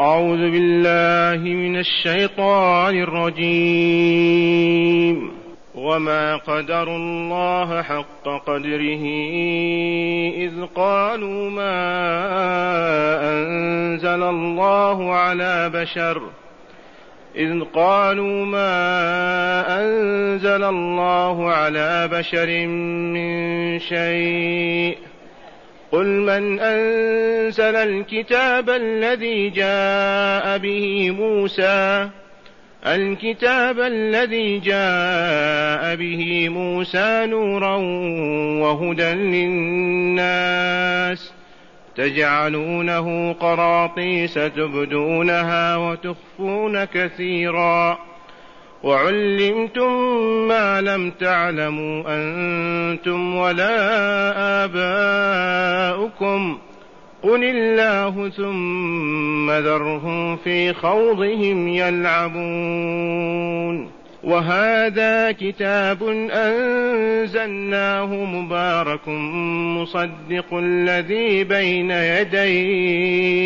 أعوذ بالله من الشيطان الرجيم. وما قدروا الله حق قدره إذ قالوا ما أنزل الله على بشر. إذ قالوا ما أنزل الله على بشر من شيء. قل من أنزل الكتاب الذي جاء به موسى؟ الكتاب الذي جاء به موسى نورا وهدى للناس تجعلونه قراطيس تبدونها وتخفون كثيرا وعلمتم ما لم تعلموا أنتم ولا آباؤكم. قل الله ثم ذرهم في خوضهم يلعبون. وهذا كتاب انزلناه مبارك مصدق الذي بين يديه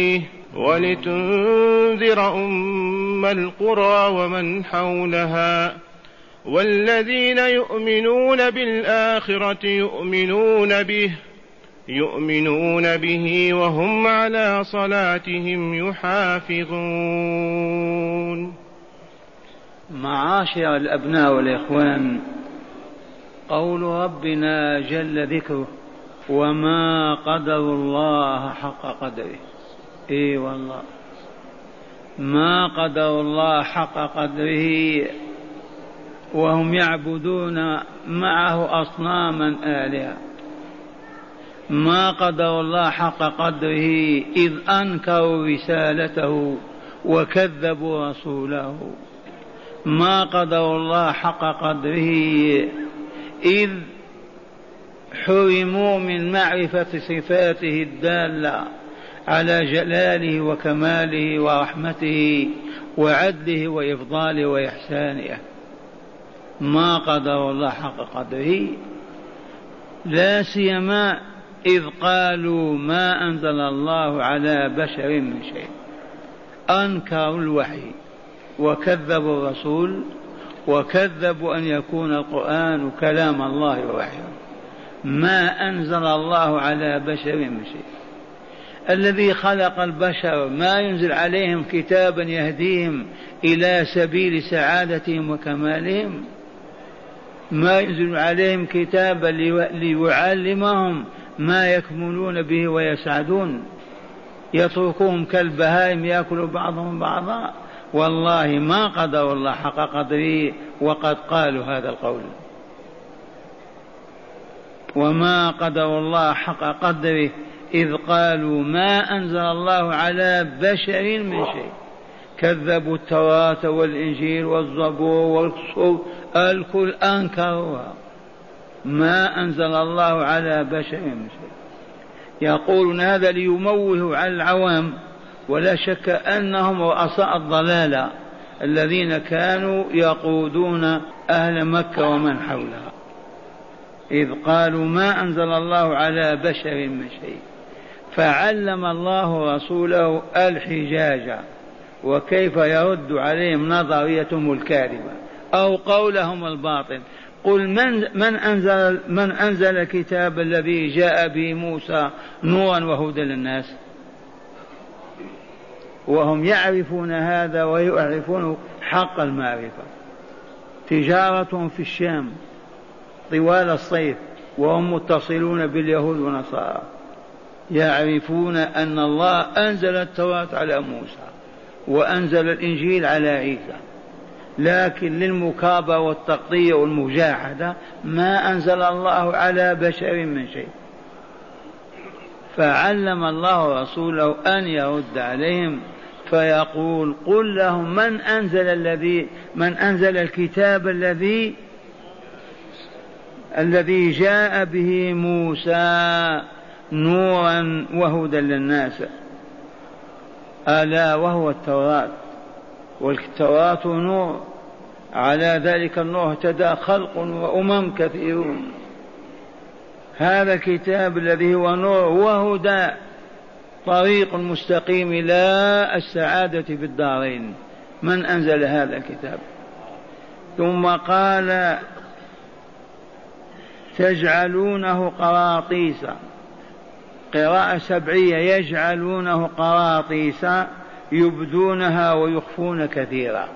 ولتنذر أم القرى ومن حولها والذين يؤمنون بالآخرة يؤمنون به يؤمنون به وهم على صلاتهم يحافظون. معاشر الأبناء والإخوان قول ربنا جل ذكره وما قدر الله حق قدره. إي والله. ما قدر الله حق قدره وهم يعبدون معه أصناما آلهة. ما قدر الله حق قدره إذ أنكروا رسالته وكذبوا رسوله. ما قدر الله حق قدره إذ حرموا من معرفة صفاته الدالة. على جلاله وكماله ورحمته وعدله وإفضاله وإحسانه. ما قدر الله حق قدره لا سيما إذ قالوا ما أنزل الله على بشر من شيء. أنكروا الوحي وكذبوا الرسول وكذبوا أن يكون القرآن كلام الله ووحيه ما أنزل الله على بشر من شيء. الذي خلق البشر ما ينزل عليهم كتابا يهديهم إلى سبيل سعادتهم وكمالهم؟ ما ينزل عليهم كتابا ليعلمهم ما يكملون به ويسعدون؟ يتركهم كالبهائم يأكل بعضهم بعضا. والله ما قدروا الله حق قدره وقد قالوا هذا القول. وما قدروا الله حق قدره إذ قالوا ما أنزل الله على بشر من شيء. كذبوا التوراة والإنجيل والزبور والصور الكل أنكروها ما أنزل الله على بشر من شيء. يقولون هذا ليموهوا على العوام ولا شك أنهم رؤساء الضلالة الذين كانوا يقودون أهل مكة ومن حولها. إذ قالوا ما أنزل الله على بشر من شيء. فعلم الله رسوله الحجاج وكيف يرد عليهم نظريتهم الكاذبة أو قولهم الباطل. قل من من أنزل من أنزل الكتاب الذي جاء به موسى نورا وهدى للناس؟ وهم يعرفون هذا ويعرفون حق المعرفة. تجارتهم في الشام طوال الصيف وهم متصلون باليهود والنصارى. يعرفون أن الله أنزل التوراة على موسى وأنزل الإنجيل على عيسى. لكن للمكابرة والتغطية والمجاحدة ما أنزل الله على بشر من شيء. فعلم الله رسوله أن يرد عليهم فيقول قل لهم من أنزل الذي من أنزل الكتاب الذي الذي جاء به موسى. نورا وهدى للناس ألا وهو التوراة والتوراة نور على ذلك النور اهتدى خلق وأمم كثيرون. هذا الكتاب الذي هو نور وهدى طريق مستقيم إلى السعادة في الدارين. من أنزل هذا الكتاب؟ ثم قال تجعلونه قراطيس قراءة سبعية يجعلونه قراطيس يبدونها ويخفون كثيرا.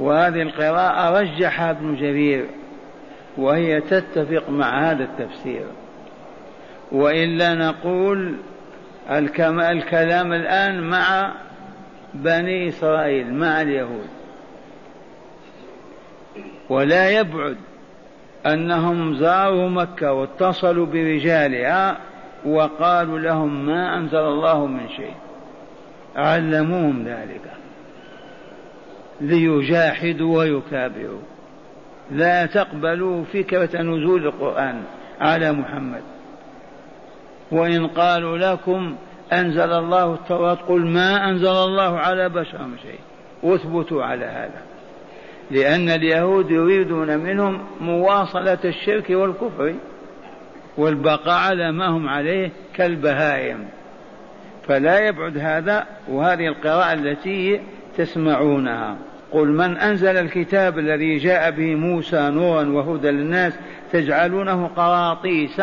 وهذه القراءة رجحها ابن جرير وهي تتفق مع هذا التفسير. وإلا نقول الكلام الآن مع بني إسرائيل مع اليهود. ولا يبعد أنهم زاروا مكة واتصلوا برجالها وقالوا لهم ما أنزل الله من شيء. علموهم ذلك. ليجاحدوا ويكابروا. لا تقبلوا فكرة نزول القرآن على محمد. وإن قالوا لكم أنزل الله التوراة قل ما أنزل الله على بشر من شيء. واثبتوا على هذا. لأن اليهود يريدون منهم مواصلة الشرك والكفر. والبقاء على ما هم عليه كالبهائم. فلا يبعد هذا وهذه القراءة التي تسمعونها. قل من أنزل الكتاب الذي جاء به موسى نورا وهدى للناس تجعلونه قراطيس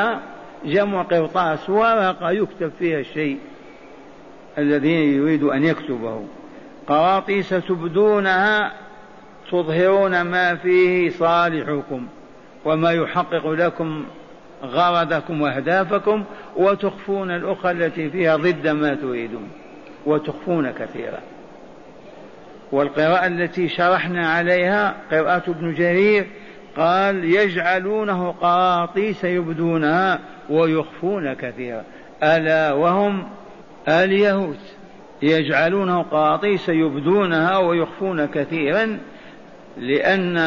جمع قرطاس ورقة يكتب فيها الشيء الذي يريد أن يكتبه. قراطيس تبدونها تظهرون ما فيه صالحكم وما يحقق لكم غرضكم وأهدافكم وتخفون الأخرى التي فيها ضد ما تريدون وتخفون كثيرا. والقراءة التي شرحنا عليها قراءة ابن جرير قال يجعلونه قراطيس يبدونها ويخفون كثيرا. ألا وهم اليهود يجعلونه قراطيس يبدونها ويخفون كثيرا لأن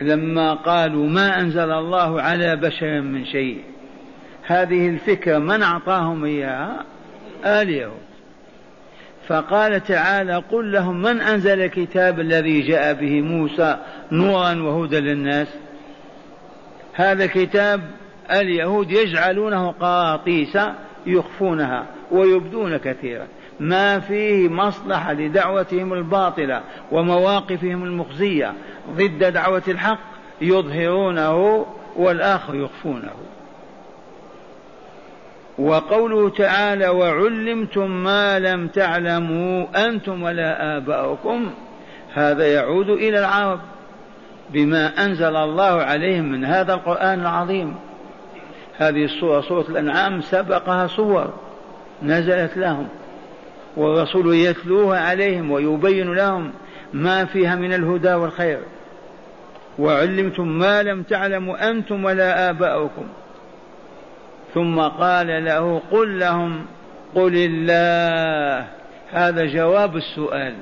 لما قالوا ما أنزل الله على بشر من شيء هذه الفكرة من أعطاهم إياها؟ اليهود فقال تعالى قل لهم من أنزل الكتاب الذي جاء به موسى نورا وهدى للناس؟ هذا كتاب اليهود يجعلونه قراطيس يخفونها ويبدون كثيرا. ما فيه مصلحة لدعوتهم الباطلة ومواقفهم المخزية ضد دعوة الحق يظهرونه والآخر يخفونه. وقوله تعالى وعلمتم ما لم تعلموا أنتم ولا آباؤكم هذا يعود إلى العرب بما أنزل الله عليهم من هذا القرآن العظيم. هذه الصورة صورة الأنعام سبقها صور نزلت لهم. والرسول يتلوها عليهم ويبين لهم ما فيها من الهدى والخير. وعلمتم ما لم تعلموا أنتم ولا آباؤكم. ثم قال له قل لهم قل الله. هذا جواب السؤال.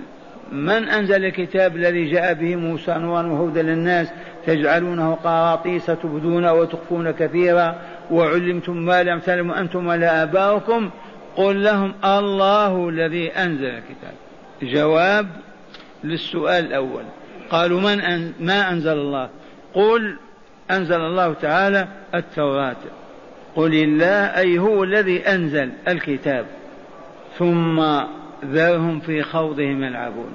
من أنزل الكتاب الذي جاء به موسى نورا وهدى للناس تجعلونه قراطيس تبدون وتخفون كثيرا؟ وعلمتم ما لم تعلموا أنتم ولا آباؤكم؟ قل لهم الله الذي أنزل الكتاب. جواب للسؤال الأول. قالوا من أن ما أنزل الله؟ قل أنزل الله تعالى التوراة. قل الله أي هو الذي أنزل الكتاب. ثم ذرهم في خوضهم يلعبون.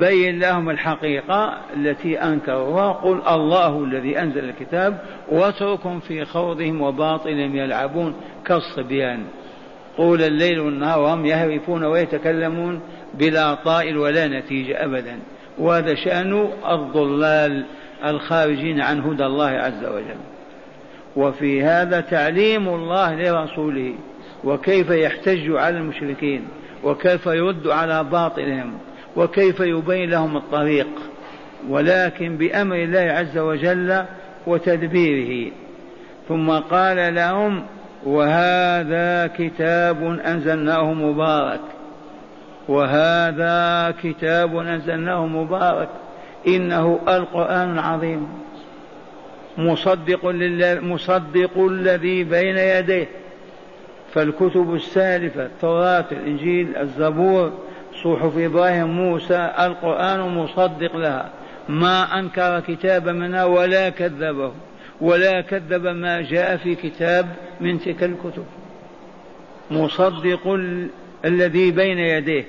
بين لهم الحقيقة التي أنكروها. قل الله الذي أنزل الكتاب. واتركهم في خوضهم وباطلهم يلعبون كالصبيان. طول الليل والنهار وهم يهرفون ويتكلمون بلا طائل ولا نتيجة أبدا. وهذا شأن الضلال الخارجين عن هدى الله عز وجل. وفي هذا تعليم الله لرسوله وكيف يحتج على المشركين وكيف يرد على باطلهم وكيف يبين لهم الطريق. ولكن بأمر الله عز وجل وتدبيره. ثم قال لهم وهذا كتاب أنزلناه مبارك. وهذا كتاب أنزلناه مبارك. إنه القرآن العظيم. مصدق مصدق الذي بين يديه. فالكتب السالفة التوراة الإنجيل الزبور صحف إبراهيم موسى القرآن مصدق لها. ما أنكر كتاب منها ولا كذبه. ولا كذب ما جاء في كتاب من تلك الكتب. مصدق الذي بين يديه.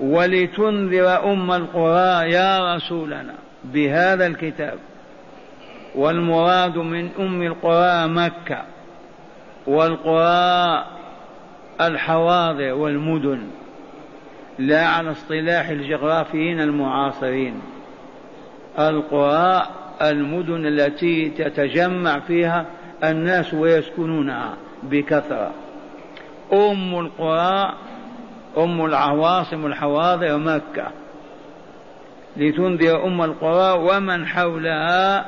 ولتنذر أم القرى يا رسولنا بهذا الكتاب. والمراد من أم القرى مكة. والقرى الحواضر والمدن. لا على اصطلاح الجغرافيين المعاصرين. القرى المدن التي تتجمع فيها الناس ويسكنونها بكثرة. أم القرى أم العواصم الحواضر مكة. لتنذر أم القرى ومن حولها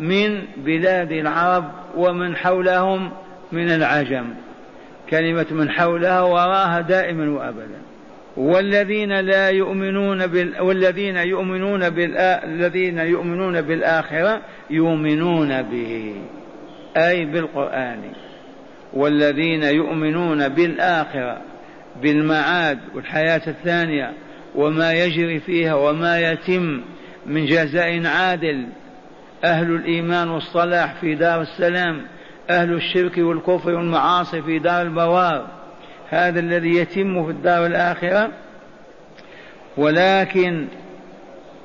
من بلاد العرب ومن حولهم من العجم. كلمة من حولها وراها دائما وأبدا. والذين لا يؤمنون بال... والذين يؤمنون بال... الذين يؤمنون بالآخرة يؤمنون به. أي بالقرآن. والذين يؤمنون بالآخرة بالمعاد والحياة الثانية وما يجري فيها وما يتم من جزاء عادل. أهل الإيمان والصلاح في دار السلام أهل الشرك والكفر والمعاصي في دار البوار. هذا الذي يتم في الدار الآخرة ولكن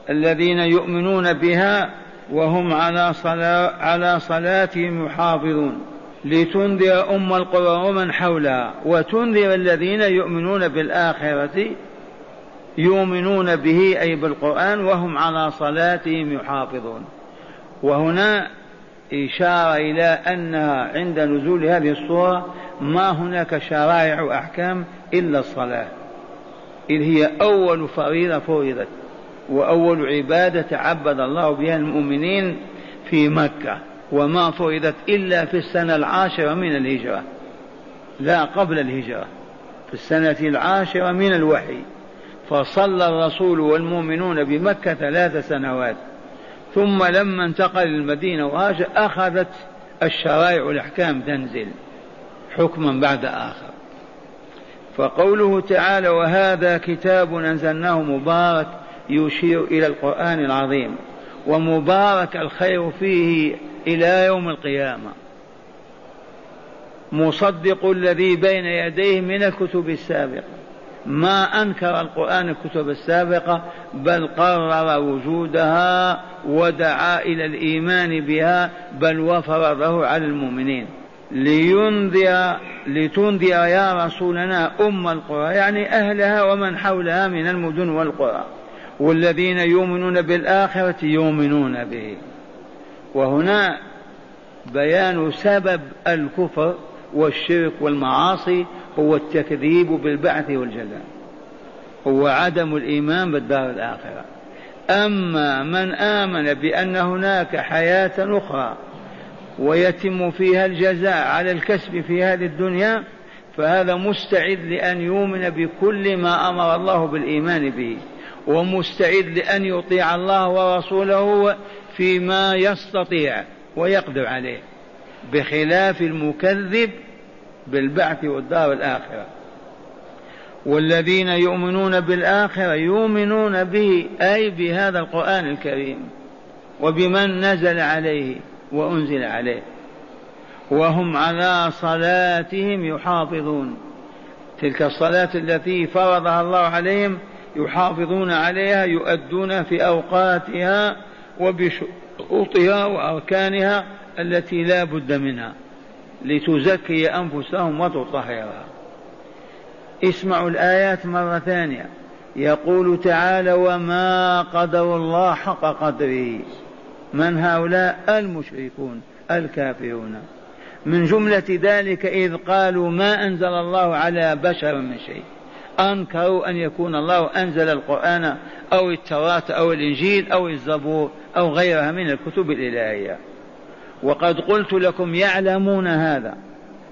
الذين يؤمنون بها وهم على صلاة على صلاتهم يحافظون. لتنذر أم القرى ومن حولها وتنذر الذين يؤمنون بالآخرة يؤمنون به أي بالقرآن وهم على صلاتهم يحافظون. وهنا إشارة إلى أنها عند نزول هذه الصورة ما هناك شرائع وأحكام إلا الصلاة. إذ هي أول فريضة فرضت وأول عبادة تعبد الله بها المؤمنين في مكة وما فرضت إلا في السنة العاشرة من الهجرة. لا قبل الهجرة في السنة العاشرة من الوحي. فصلى الرسول والمؤمنون بمكة ثلاث سنوات. ثم لما انتقل المدينة وهاجر أخذت الشرائع والأحكام تنزل حكما بعد آخر. فقوله تعالى وهذا كتاب أنزلناه مبارك يشير إلى القرآن العظيم ومبارك الخير فيه إلى يوم القيامة. مصدق الذي بين يديه من الكتب السابقة. ما أنكر القرآن الكتب السابقة بل قرر وجودها ودعا إلى الإيمان بها بل وفرضه على المؤمنين. لينذر لتنذر يا رسولنا أم القرى يعني أهلها ومن حولها من المدن والقرى. والذين يؤمنون بالآخرة يؤمنون به. وهنا بيان سبب الكفر والشرك والمعاصي هو التكذيب بالبعث والجزاء. هو عدم الإيمان بالدار الآخرة. أما من آمن بأن هناك حياة أخرى ويتم فيها الجزاء على الكسب في هذه الدنيا فهذا مستعد لأن يؤمن بكل ما أمر الله بالإيمان به ومستعد لأن يطيع الله ورسوله فيما يستطيع ويقدر عليه بخلاف المكذب بالبعث والدار الآخرة. والذين يؤمنون بالآخرة يؤمنون به أي بهذا القرآن الكريم وبمن نزل عليه وأنزل عليه. وهم على صلاتهم يحافظون. تلك الصلاة التي فرضها الله عليهم يحافظون عليها يؤدون في أوقاتها وبشروطها وأركانها التي لا بد منها. لتزكي أنفسهم وتطهرها. اسمعوا الآيات مرة ثانية. يقول تعالى وما قدر الله حق قدره. من هؤلاء؟ المشركون الكافرون. من جملة ذلك إذ قالوا ما أنزل الله على بشر من شيء. أنكروا أن يكون الله أنزل القرآن أو التوراة أو الإنجيل أو الزبور أو غيرها من الكتب الإلهية. وقد قلت لكم يعلمون هذا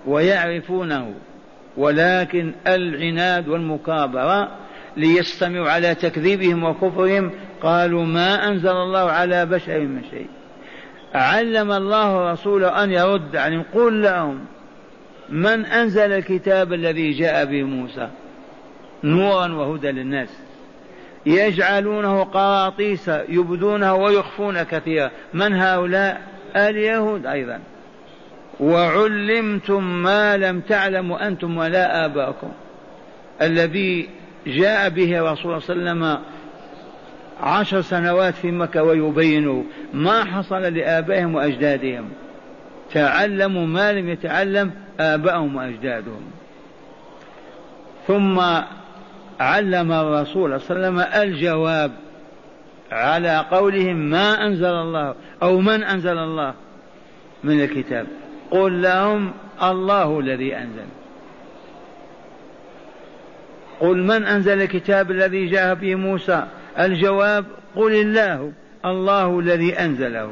ويعرفونه ولكن العناد والمكابرة ليستمعوا على تكذيبهم وكفرهم قالوا ما أنزل الله على بشر من شيء. علم الله رسوله أن يرد عليهم قل لهم من أنزل الكتاب الذي جاء به موسى؟ نورا وهدى للناس. يجعلونه قراطيس يبدونه ويخفون كثيرا. من هؤلاء؟ اليهود أيضا. وعلمتم ما لم تعلموا أنتم ولا آباؤكم. الذي جاء به رسول صلى الله عليه وسلم عشر سنوات في مكة ويبينه ما حصل لآبائهم وأجدادهم. تعلموا ما لم يتعلم آبائهم وأجدادهم. ثم علم الرسول صلى الله عليه وسلم الجواب على قولهم ما أنزل الله أو من أنزل الله من الكتاب. قل لهم الله الذي أنزل. قل من أنزل الكتاب الذي جاء به موسى؟ الجواب قل الله الله الذي أنزله.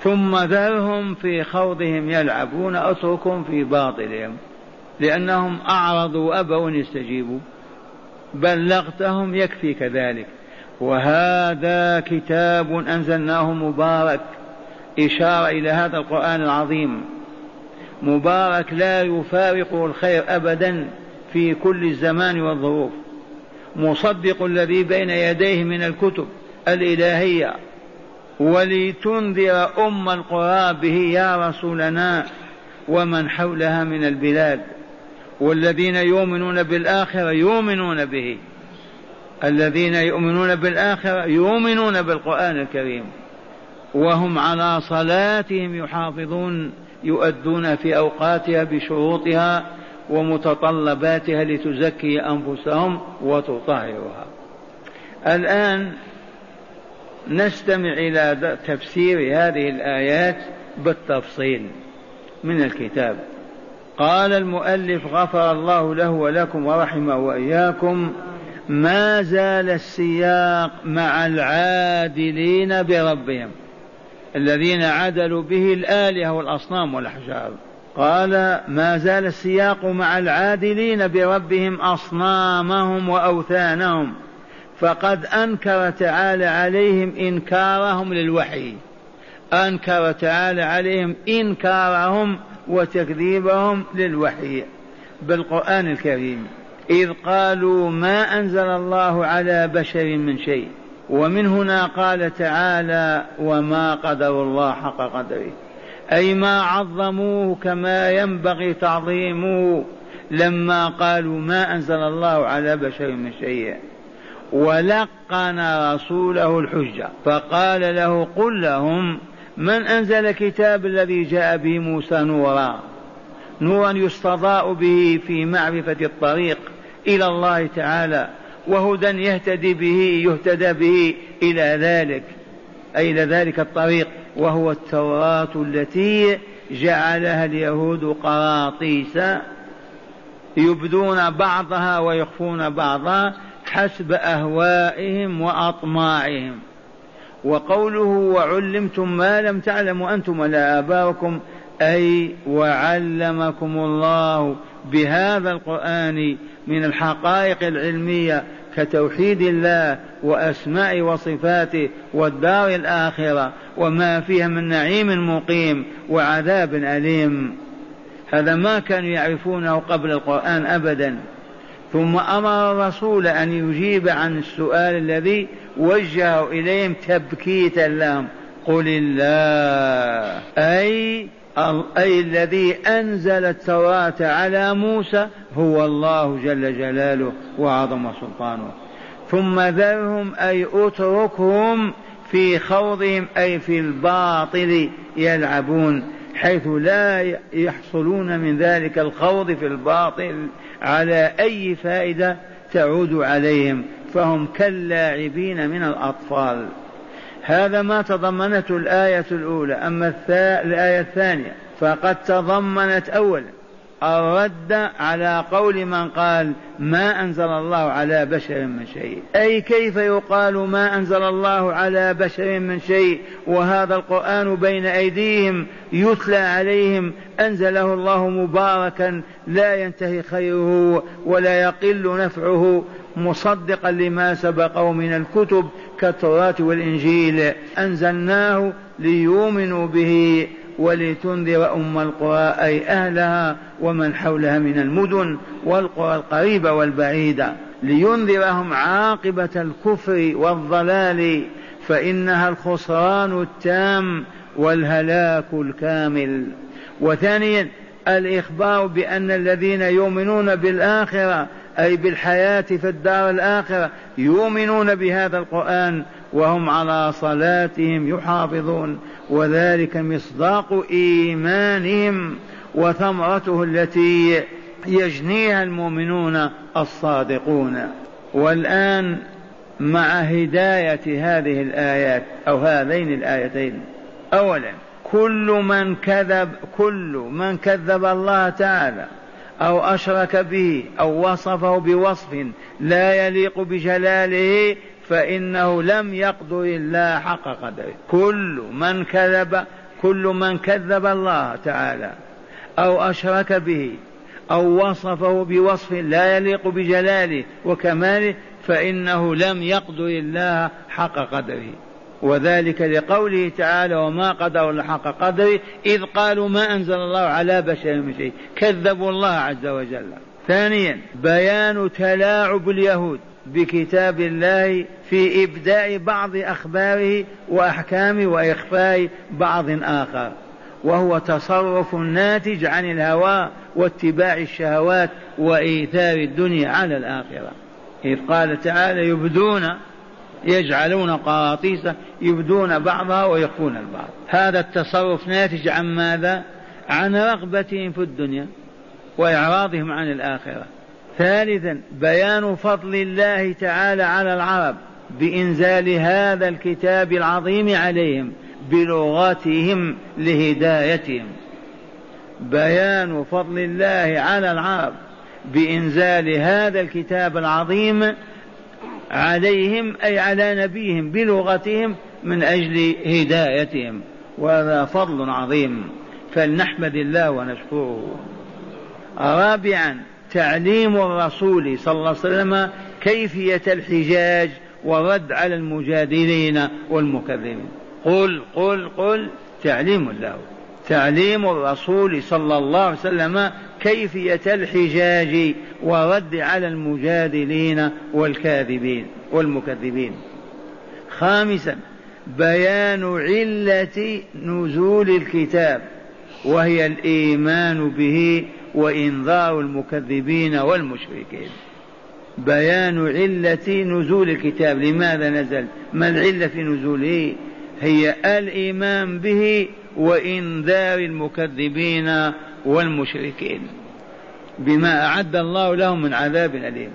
ثم ذرهم في خوضهم يلعبون أتركهم في باطلهم لأنهم أعرضوا وأبوا أن يستجيبوا. بلغتهم يكفي كذلك. وهذا كتاب أنزلناه مبارك إشارة إلى هذا القرآن العظيم. مبارك لا يفارقه الخير أبدا في كل الزمان والظروف. مصدق الذي بين يديه من الكتب الإلهية. ولتنذر أم القرى به يا رسولنا ومن حولها من البلاد. والذين يؤمنون بالآخرة يؤمنون به. الذين يؤمنون بالآخرة يؤمنون بالقرآن الكريم وهم على صلاتهم يحافظون يؤدون في أوقاتها بشروطها ومتطلباتها لتزكي أنفسهم وتطهرها. الآن نستمع إلى تفسير هذه الآيات بالتفصيل من الكتاب. قال المؤلف غفر الله له ولكم ورحمه وإياكم ما زال السياق مع العادلين بربهم الذين عدلوا به الآلهة والأصنام والأحجار. قال ما زال السياق مع العادلين بربهم أصنامهم وأوثانهم. فقد أنكر تعالى عليهم إنكارهم للوحي. أنكر تعالى عليهم إنكارهم وتكذيبهم للوحي. بالقرآن الكريم. إذ قالوا ما أنزل الله على بشر من شيء ومن هنا قال تعالى وما قدر الله حق قدره. أي ما عظموه كما ينبغي تعظيمه لما قالوا ما أنزل الله على بشر من شيء. ولقن رسوله الحجة فقال له قل لهم من أنزل الكتاب الذي جاء به موسى نورا؟ نورا يستضاء به في معرفة الطريق. إلى الله تعالى وهدى يهتدي به يهتدى به إلى ذلك. أي إلى ذلك الطريق وهو التوراة التي جعلها اليهود قراطيس يبدون بعضها ويخفون بعضها حسب أهوائهم وأطماعهم. وقوله وعلمتم ما لم تعلموا أنتم ولا آباؤكم أي وعلمكم الله بهذا القرآن من الحقائق العلمية كتوحيد الله وأسماء وصفاته والدار الآخرة وما فيها من نعيم مقيم وعذاب أليم. هذا ما كانوا يعرفونه قبل القرآن أبدا. ثم أمر الرسول أن يجيب عن السؤال الذي وجهه إليهم تبكيتا لهم. قل الله. أي أي الذي أنزل التوراة على موسى هو الله جل جلاله وعظم سلطانه. ثم ذرهم أي أتركهم في خوضهم أي في الباطل يلعبون حيث لا يحصلون من ذلك الخوض في الباطل على أي فائدة تعود عليهم فهم كاللاعبين من الأطفال. هذا ما تضمنته الآية الأولى أما الآية الثانية فقد تضمنت أولا الرد على قول من قال ما أنزل الله على بشر من شيء. أي كيف يقال ما أنزل الله على بشر من شيء؟ وهذا القرآن بين أيديهم يتلى عليهم أنزله الله مباركا لا ينتهي خيره ولا يقل نفعه. مصدقا لما سبقه من الكتب كالتوراة والإنجيل. أنزلناه ليؤمنوا به ولتنذر أم القرى أي أهلها ومن حولها من المدن والقرى القريبة والبعيدة. لينذرهم عاقبة الكفر والضلال فإنها الخسران التام والهلاك الكامل. وثانيا الإخبار بأن الذين يؤمنون بالآخرة أي بالحياة في الدار الآخرة يؤمنون بهذا القرآن وهم على صلاتهم يحافظون وذلك مصداق إيمانهم وثمرته التي يجنيها المؤمنون الصادقون. والآن مع هداية هذه الآيات أو هذين الآيتين أولا كل من كذب كل من كذب الله تعالى أو أشرك به أو وصفه بوصف لا يليق بجلاله فإنه لم يقدر الله حق قدره. كل من كذب كل من كذب الله تعالى. أو أشرك به أو وصفه بوصف لا يليق بجلاله وكماله فإنه لم يقدر الله حق قدره. وذلك لقوله تعالى وما قدروا حق قدره إذ قالوا ما أنزل الله على بشر من شيء. كذبوا الله عز وجل. ثانيا بيان تلاعب اليهود بكتاب الله في إبداء بعض أخباره وأحكامه وإخفاء بعض آخر. وهو تصرف ناتج عن الهوى واتباع الشهوات وإيثار الدنيا على الآخرة. إذ قال تعالى يبدون يجعلون قراطيس يبدون بعضها ويخفون البعض. هذا التصرف ناتج عن ماذا؟ عن رغبتهم في الدنيا وإعراضهم عن الآخرة. ثالثا بيان فضل الله تعالى على العرب بإنزال هذا الكتاب العظيم عليهم بلغتهم لهدايتهم. بيان فضل الله على العرب بإنزال هذا الكتاب العظيم عليهم أي على نبيهم بلغتهم من أجل هدايتهم. وهذا فضل عظيم. فلنحمد الله ونشكره. رابعا تعليم الرسول صلى الله عليه وسلم كيفية الحجاج والرد على المجادلين والمكذبين. قل قل قل تعليم له تعليم الرسول صلى الله عليه وسلم كيفية الحجاج ورد على المجادلين والكاذبين والمكذبين. خامسا بيان علة نزول الكتاب وهي الإيمان به وإنذار المكذبين والمشركين. بيان علة نزول الكتاب لماذا نزل؟ ما العلة في نزوله؟ هي الإيمان به وإنذار المكذبين والمشركين بما أعد الله لهم من عذاب أليم.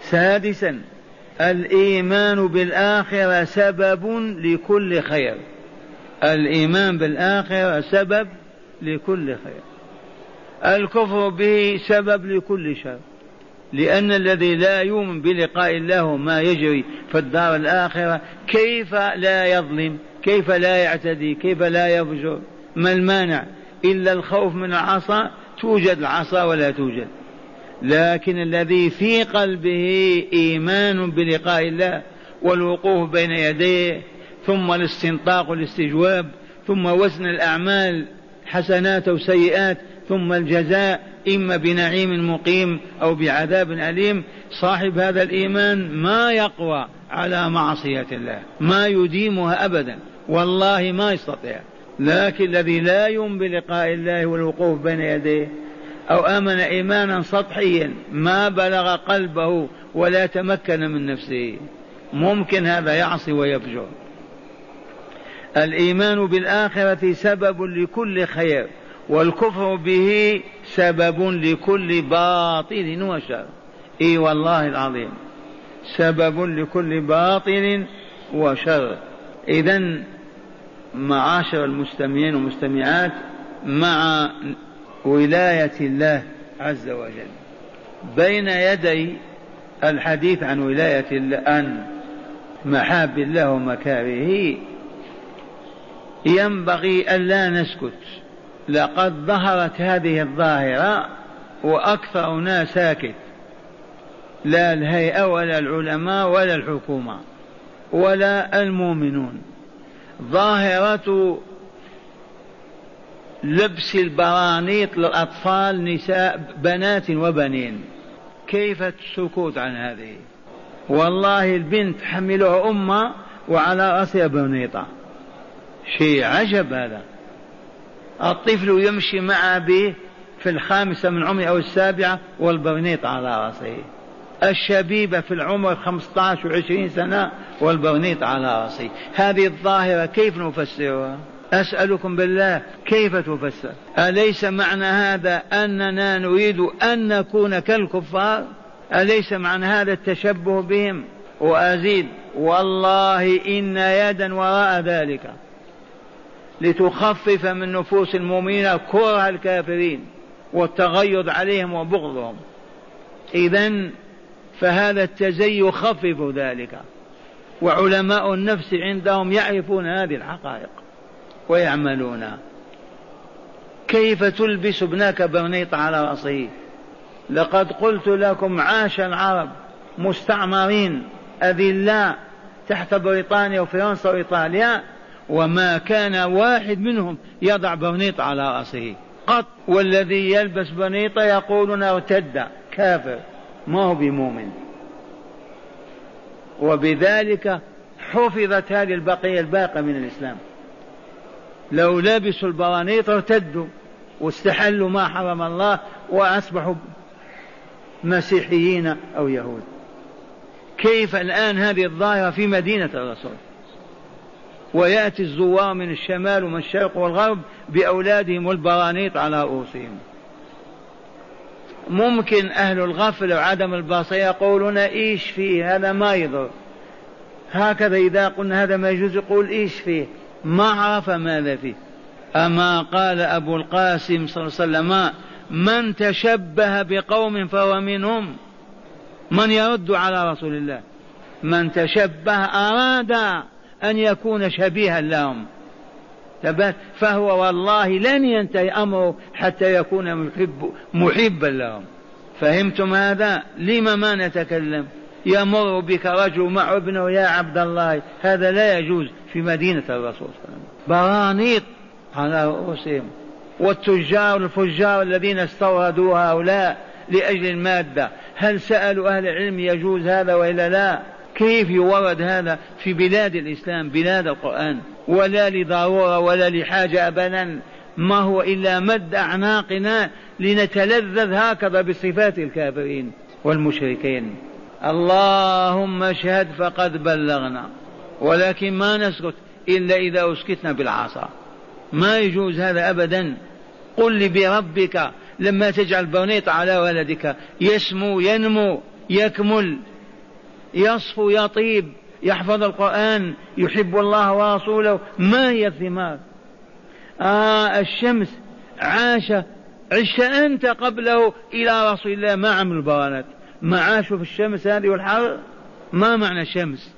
سادسا الإيمان بالآخرة سبب لكل خير. الإيمان بالآخرة سبب لكل خير. الكفر به سبب لكل شر. لأن الذي لا يؤمن بلقاء الله وما يجري في الدار الآخرة كيف لا يظلم؟ كيف لا يعتدي؟ كيف لا يفجر؟ ما المانع؟ إلا الخوف من العصا توجد العصا ولا توجد. لكن الذي في قلبه إيمان بلقاء الله والوقوف بين يديه ثم الاستنطاق والاستجواب ثم وزن الأعمال حسنات وسيئات ثم الجزاء إما بنعيم مقيم أو بعذاب أليم صاحب هذا الإيمان ما يقوى على معصية الله ما يديمها أبدا والله ما يستطيع. لكن الذي لا يؤمن بلقاء الله والوقوف بين يديه أو آمن إيمانا سطحيا ما بلغ قلبه ولا تمكن من نفسه. ممكن هذا يعصي ويفجر. الإيمان بالآخرة سبب لكل خير والكفر به سبب لكل باطل وشر. إي والله العظيم. سبب لكل باطل وشر. اذا معاشر المستمعين والمستمعات مع ولاية الله عز وجل. بين يدي الحديث عن ولاية الله عن محاب الله ومكارهه ينبغي ألا نسكت. لقد ظهرت هذه الظاهرة وأكثرنا ساكت. لا الهيئة ولا العلماء ولا الحكومة ولا المؤمنون. ظاهرة لبس البرانيط للأطفال نساء بنات وبنين. كيف السكوت عن هذه؟ والله البنت حملها أمها وعلى رأسها برنيطة شيء عجب هذا. الطفل يمشي مع أبيه في الخامسة من عمره أو السابعة والبرنيط على رأسه. الشبيبة في العمر 15 وعشرين سنة والبرنيط على رأسه هذه الظاهرة كيف نفسرها؟ أسألكم بالله كيف تفسر؟ أليس معنى هذا أننا نريد أن نكون كالكفار؟ أليس معنى هذا التشبه بهم؟ وأزيد والله إن يدا وراء ذلك لتخفف من نفوس المؤمنين كره الكافرين والتغيظ عليهم وبغضهم. إذا فهذا التزي يخفف ذلك. وعلماء النفس عندهم يعرفون هذه الحقائق ويعملون. كيف تلبس ابنك برنيط على رأسه؟ لقد قلت لكم عاش العرب مستعمرين أذلاء تحت بريطانيا وفرنسا وإيطاليا وما كان واحد منهم يضع برنيط على رأسه. قط والذي يلبس برنيط يقولون ارتد كافر. ما هو بمؤمن. وبذلك حفظت هذه البقية الباقية من الإسلام. لو لبسوا البرانيط ارتدوا واستحلوا ما حرم الله وأصبحوا مسيحيين أو يهود. كيف الآن هذه الظاهرة في مدينة الرسول؟ ويأتي الزوار من الشمال ومن الشرق والغرب بأولادهم والبرانيط على رؤوسهم ممكن أهل الغفلة وعدم البصيرة يقولون إيش فيه؟ هذا ما يضر. هكذا إذا قلنا هذا ما يجوز يقول إيش فيه؟ ما عرف ماذا فيه. أما قال أبو القاسم صلى الله عليه وسلم من تشبه بقوم فهو منهم من يرد على رسول الله. من تشبه أراد أن يكون شبيها لهم. فهو والله لن ينتهي أمره حتى يكون محب محبا لهم. فهمتم هذا؟ لما ما نتكلم؟ يمر بك رجل مع ابنه يا عبد الله هذا لا يجوز في مدينة الرسول صلى الله عليه وسلم. برانيط على رؤوسهم. والتجار الفجار الذين استوردوا هؤلاء لأجل المادة. هل سألوا أهل العلم يجوز هذا وإلا لا؟ كيف يورد هذا في بلاد الإسلام بلاد القرآن؟ ولا لضرورة ولا لحاجة أبدا. ما هو إلا مد أعناقنا لنتلذذ هكذا بصفات الكافرين والمشركين. اللهم اشهد فقد بلغنا ولكن ما نسكت إلا إذا أسكتنا بالعصا. ما يجوز هذا أبدا. قل لي بربك لما تجعل بنيط على ولدك يسمو ينمو يكمل. يصفو يطيب يحفظ القرآن يحب الله ورسوله. ما هي الثمار؟ آه الشمس عاش عشت أنت قبله إلى رسول الله. ما عمل بوانات ما عاشوا في الشمس هذه والحر؟ ما معنى الشمس؟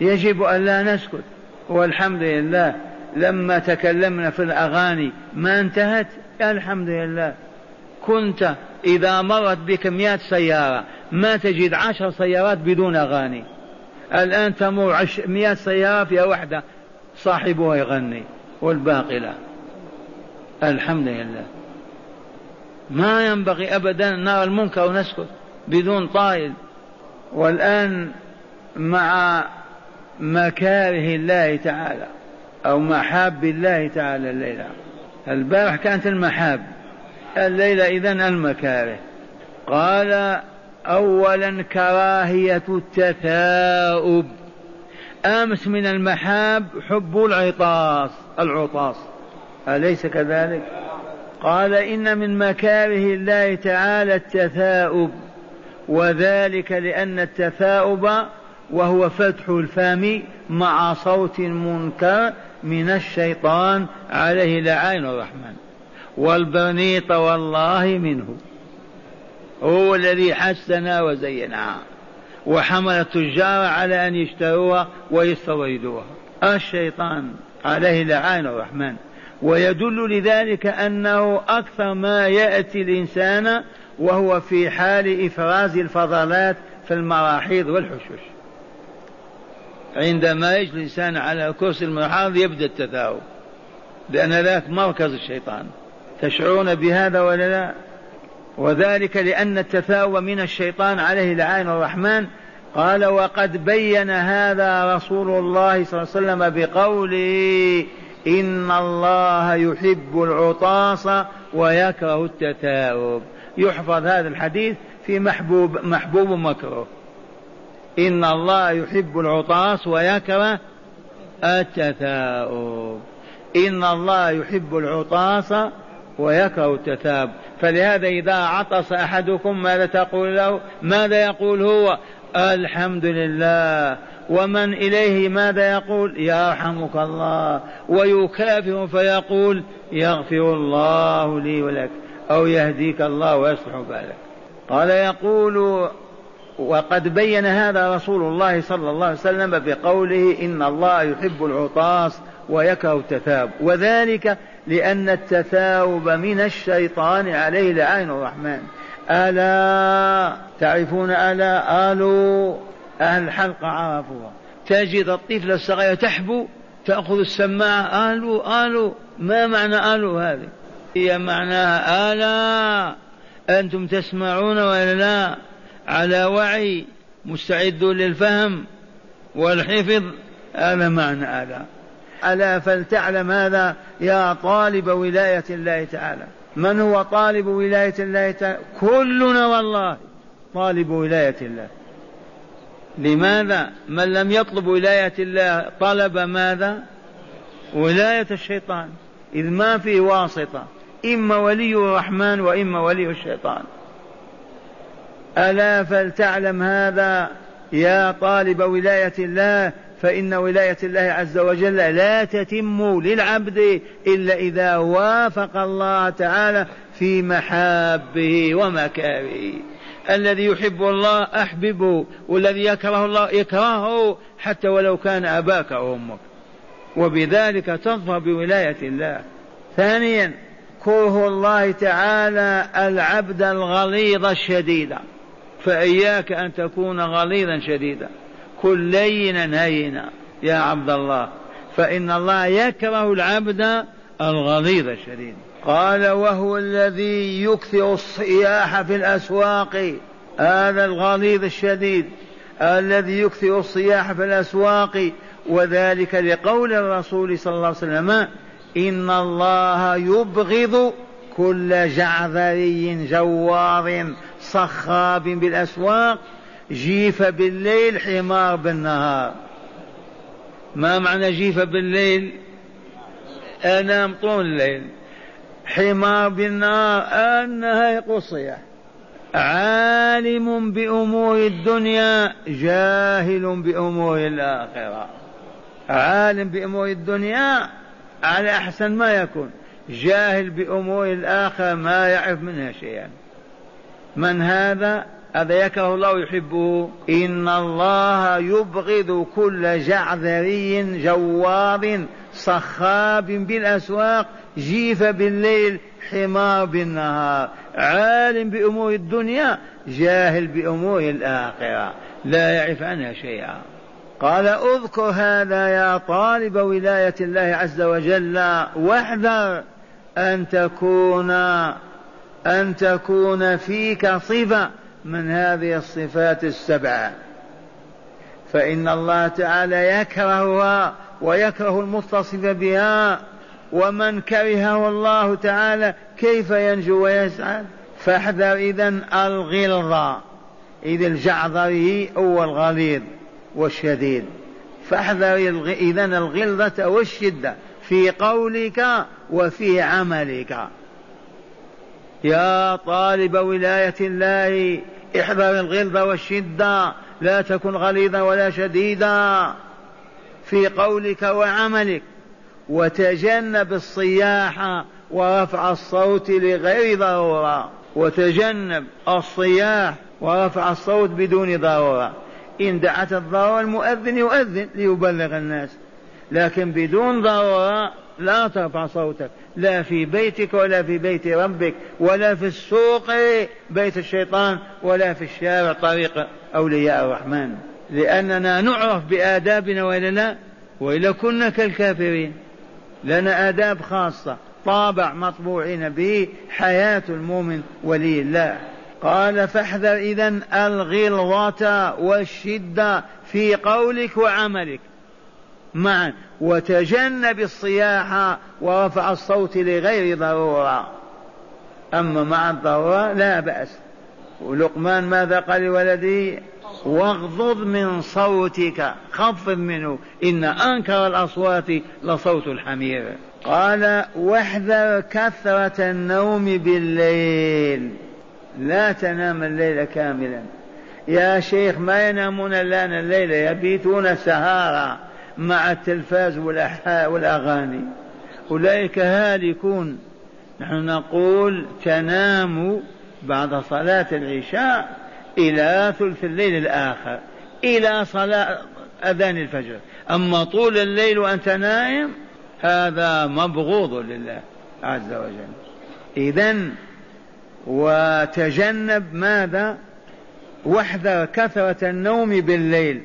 يجب أن لا نسكت. والحمد لله لما تكلمنا في الأغاني ما انتهت الحمد لله. كنت إذا مرت بك مئة سيارة ما تجد عشر سيارات بدون أغاني. الآن تمر عش مئة سيارة فيها واحدة صاحبها يغني والباقي لا. الحمد لله. ما ينبغي أبدا أن نرى المنكر ونسكت بدون طائل. والآن مع مكاره الله تعالى أو محاب الله تعالى الليلة. البارح كانت المحاب. الليلة إذن المكاره. قال أولا كراهية التثاؤب. أمس من المحاب حب العطاس العطاس. أليس كذلك؟ قال إن من مكاره الله تعالى التثاؤب. وذلك لأن التثاؤب وهو فتح الفم مع صوت منكر من الشيطان عليه لعين الرحمن. والبنيط والله منه. هو الذي حسنا وزينها وحمل التجار على أن يشتروها ويستوردوها. الشيطان عليه لعان الرحمن. ويدل لذلك أنه أكثر ما يأتي الإنسان وهو في حال إفراز الفضلات في المراحيض والحشوش. عندما يجلس الإنسان على كرسي المحاض يبدأ التثاؤب لأن ذاك مركز الشيطان. تشعرون بهذا ولا لا؟ وذلك لأن التثاؤب من الشيطان عليه لعين الرحمن. قال وقد بين هذا رسول الله صلى الله عليه وسلم بقوله إن الله يحب العطاس ويكره التثاؤب يحفظ هذا الحديث في محبوب محبوب مكروه. إن الله يحب العطاس ويكره التثاؤب إن الله يحب العطاس ويكره التثاؤب فلهذا إذا عطس أحدكم ماذا تقول له؟ ماذا يقول هو؟ الحمد لله. ومن إليه ماذا يقول؟ يرحمك الله. ويكافئ فيقول يغفر الله لي ولك أو يهديك الله ويصلح بالك. قال يقول وقد بين هذا رسول الله صلى الله عليه وسلم بقوله إن الله يحب العطاس ويكره التثاؤب وذلك لأن التثاؤب من الشيطان عليه لعين الرحمن. ألا تعرفون ألا آلوا أهل الحلقة عرفوها تجد الطفل الصغير تحبو تأخذ السماعة آلوا آلوا. ما معنى آلوا هذه؟ هي معناها آلا. أنتم تسمعون ولا لا؟ على وعي مستعدون للفهم والحفظ. هذا معنى ألا. ألا فلتعلم هذا يا طالب ولاية الله تعالى. من هو طالب ولاية الله تعالى؟ كلنا والله طالب ولاية الله. لماذا؟ من لم يطلب ولاية الله طلب ماذا؟ ولاية الشيطان. إذ ما في واسطة. إما ولي الرحمن وإما ولي الشيطان. ألا فلتعلم هذا يا طالب ولاية الله فإن ولاية الله عز وجل لا تتم للعبد إلا إذا وافق الله تعالى في محابه ومكاره الذي يحب الله أحببه والذي يكره الله يكرهه حتى ولو كان أباك أو أمك. وبذلك تظفر بولاية الله. ثانيا كره الله تعالى العبد الغليظ الشديد. فإياك أن تكون غليظا شديدا. كن لينا هينا يا عبد الله. فإن الله يكره العبد الغليظ الشديد. قال وهو الذي يكثر الصياح في الأسواق. هذا الغليظ الشديد الذي يكثر الصياح في الأسواق. وذلك لقول الرسول صلى الله عليه وسلم إن الله يبغض كل جعذري جوار صخاب بالأسواق. جيف بالليل حمار بالنهار. ما معنى جيف بالليل؟ أنام طول الليل. حمار بالنهار النهار قصية. عالم بأمور الدنيا جاهل بأمور الآخرة. عالم بأمور الدنيا على أحسن ما يكون. جاهل بأمور الآخرة ما يعرف منها شيئا. من هذا؟ هذا يكره الله يحبه إن الله يبغض كل جعذري جوار صخاب بالأسواق جيف بالليل حمار بالنهار. عالم بأمور الدنيا جاهل بأمور الآخرة. لا يعرف عنها شيئا. قال أذكر هذا يا طالب ولاية الله عز وجل. واحذر أن تكون أن تكون فيك صفة من هذه الصفات السبعة. فإن الله تعالى يكرهها ويكره المتصف بها ومن كرهه الله تعالى كيف ينجو ويسعد فاحذر إذا الغلظة إذ الجعذري هو الغليظ والشديد. فاحذر إذا الغلظة والشدة في قولك وفي عملك. يا طالب ولاية الله احذر الغلظة والشدة لا تكن غليظا ولا شديدا. في قولك وعملك وتجنب الصياح ورفع الصوت لغير ضرورة. وتجنب الصياح ورفع الصوت بدون ضرورة. إن دعت الضرورة المؤذن يؤذن ليبلغ الناس لكن بدون ضرورة لا ترفع صوتك. لا في بيتك ولا في بيت ربك ولا في السوق بيت الشيطان ولا في الشارع طريق أولياء الرحمن. لأننا نعرف بآدابنا وإلا لا وإلا كنا كالكافرين. لنا آداب خاصة. طابع مطبوعين به حياة المؤمن ولي الله. قال فاحذر إذا الغلظة والشدة في قولك وعملك. معا وتجنب الصياح ورفع الصوت لغير ضرورة. أما مع الضرورة لا بأس. ولقمان ماذا قال لولده واغضض من صوتك خفض منه إن أنكر الأصوات لصوت الحمير. قال واحذر كثرة النوم بالليل. لا تنام الليل كاملا. يا شيخ ما ينامون الآن الليل؟ يبيتون سهارا مع التلفاز والأغاني. أولئك هالكون. نحن نقول تنام بعد صلاة العشاء إلى ثلث الليل الآخر إلى صلاة أذان الفجر. أما طول الليل وأنت نائم هذا مبغوض لله عز وجل. إذا وتجنب ماذا؟ واحذر كثرة النوم بالليل.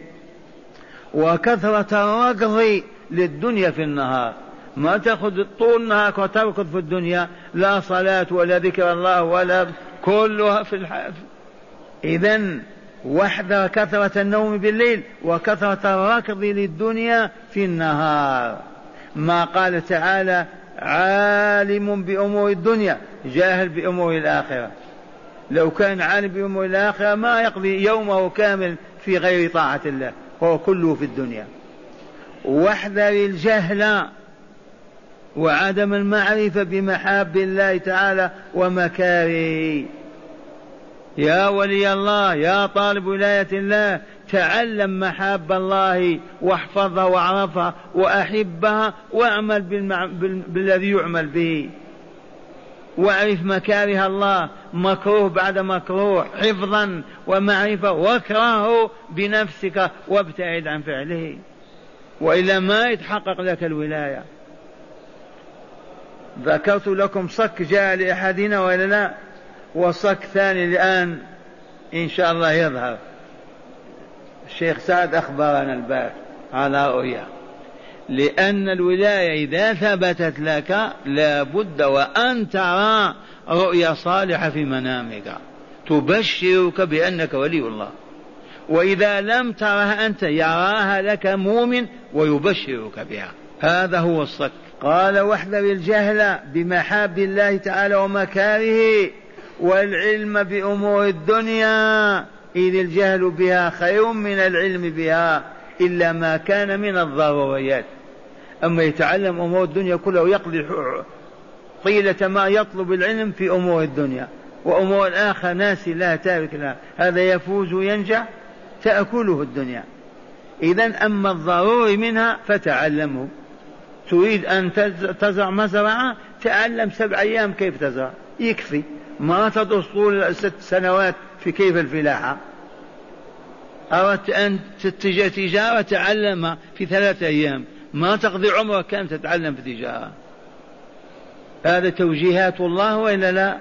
وكثرة الركض للدنيا في النهار. ما تأخذ طول نهارك وتركض في الدنيا لا صلاة ولا ذكر الله ولا كلها في الحياة إذا واحذر كثرة النوم بالليل وكثرة الركض للدنيا في النهار. ما قال تعالى عالم بأمور الدنيا جاهل بأمور الآخرة. لو كان عالم بأمور الآخرة ما يقضي يومه كامل في غير طاعة الله. هو كله في الدنيا واحذر الجهل وعدم المعرفة بمحاب الله تعالى ومكاره يا ولي الله يا طالب ولاية الله تعلم محاب الله واحفظها واعرفها واحبها وأعمل. بالذي يعمل به واعرف مكاره الله مكروه بعد مكروه حفظا ومعرفة واكرهه بنفسك وابتعد عن فعله. وإلا ما يتحقق لك الولاية. ذكرت لكم صك جاء لأحدنا وإلا لا؟ وصك ثاني الآن إن شاء الله يظهر. الشيخ سعد أخبرنا البارح. على رؤيا. لأن الولاية إذا ثبتت لك لا بد وأن ترى رؤيا صالحة في منامك. تبشرك بأنك ولي الله. وإذا لم ترها أنت يراها لك مؤمن ويبشرك بها. هذا هو الصك. قال واحذر الجهل بمحاب الله تعالى ومكاره والعلم بأمور الدنيا. إذ الجهل بها خير من العلم بها. إلا ما كان من الضروريات. أما يتعلم أمور الدنيا كلها ويقضي طيلة ما يطلب العلم في أمور الدنيا. وأمور الآخرة ناس لا تارك لها. هذا يفوز وينجح تأكله الدنيا. إذا أما الضروري منها فتعلمه. تريد أن تزرع مزرعة تعلم سبع أيام كيف تزرع. يكفي. ما تدرس طول ست سنوات في كيف الفلاحة. أردت أن تتجه تجارة تعلم في ثلاثة أيام. ما تقضي عمرك كم تتعلم في تجارة. هذا توجيهات الله وإلا لا؟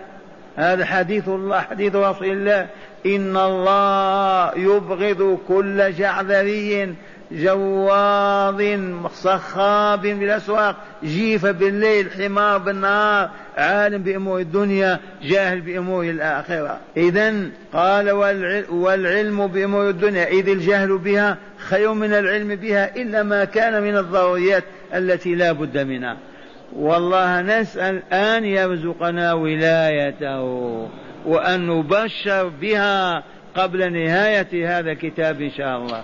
هذا حديث الله حديث رسول الله. إن الله يبغض كل جعذري. جواظ صخاب بالأسواق جيف بالليل حمار بالنهار عالم بأمور الدنيا جاهل بأمور الآخرة. إذا قال والعلم بأمور الدنيا إذ الجهل بها خير من العلم بها إلا ما كان من الضروريات التي لا بد منها. والله نسأل أن يرزقنا ولايته وأن نبشر بها قبل نهاية هذا الكتاب إن شاء الله.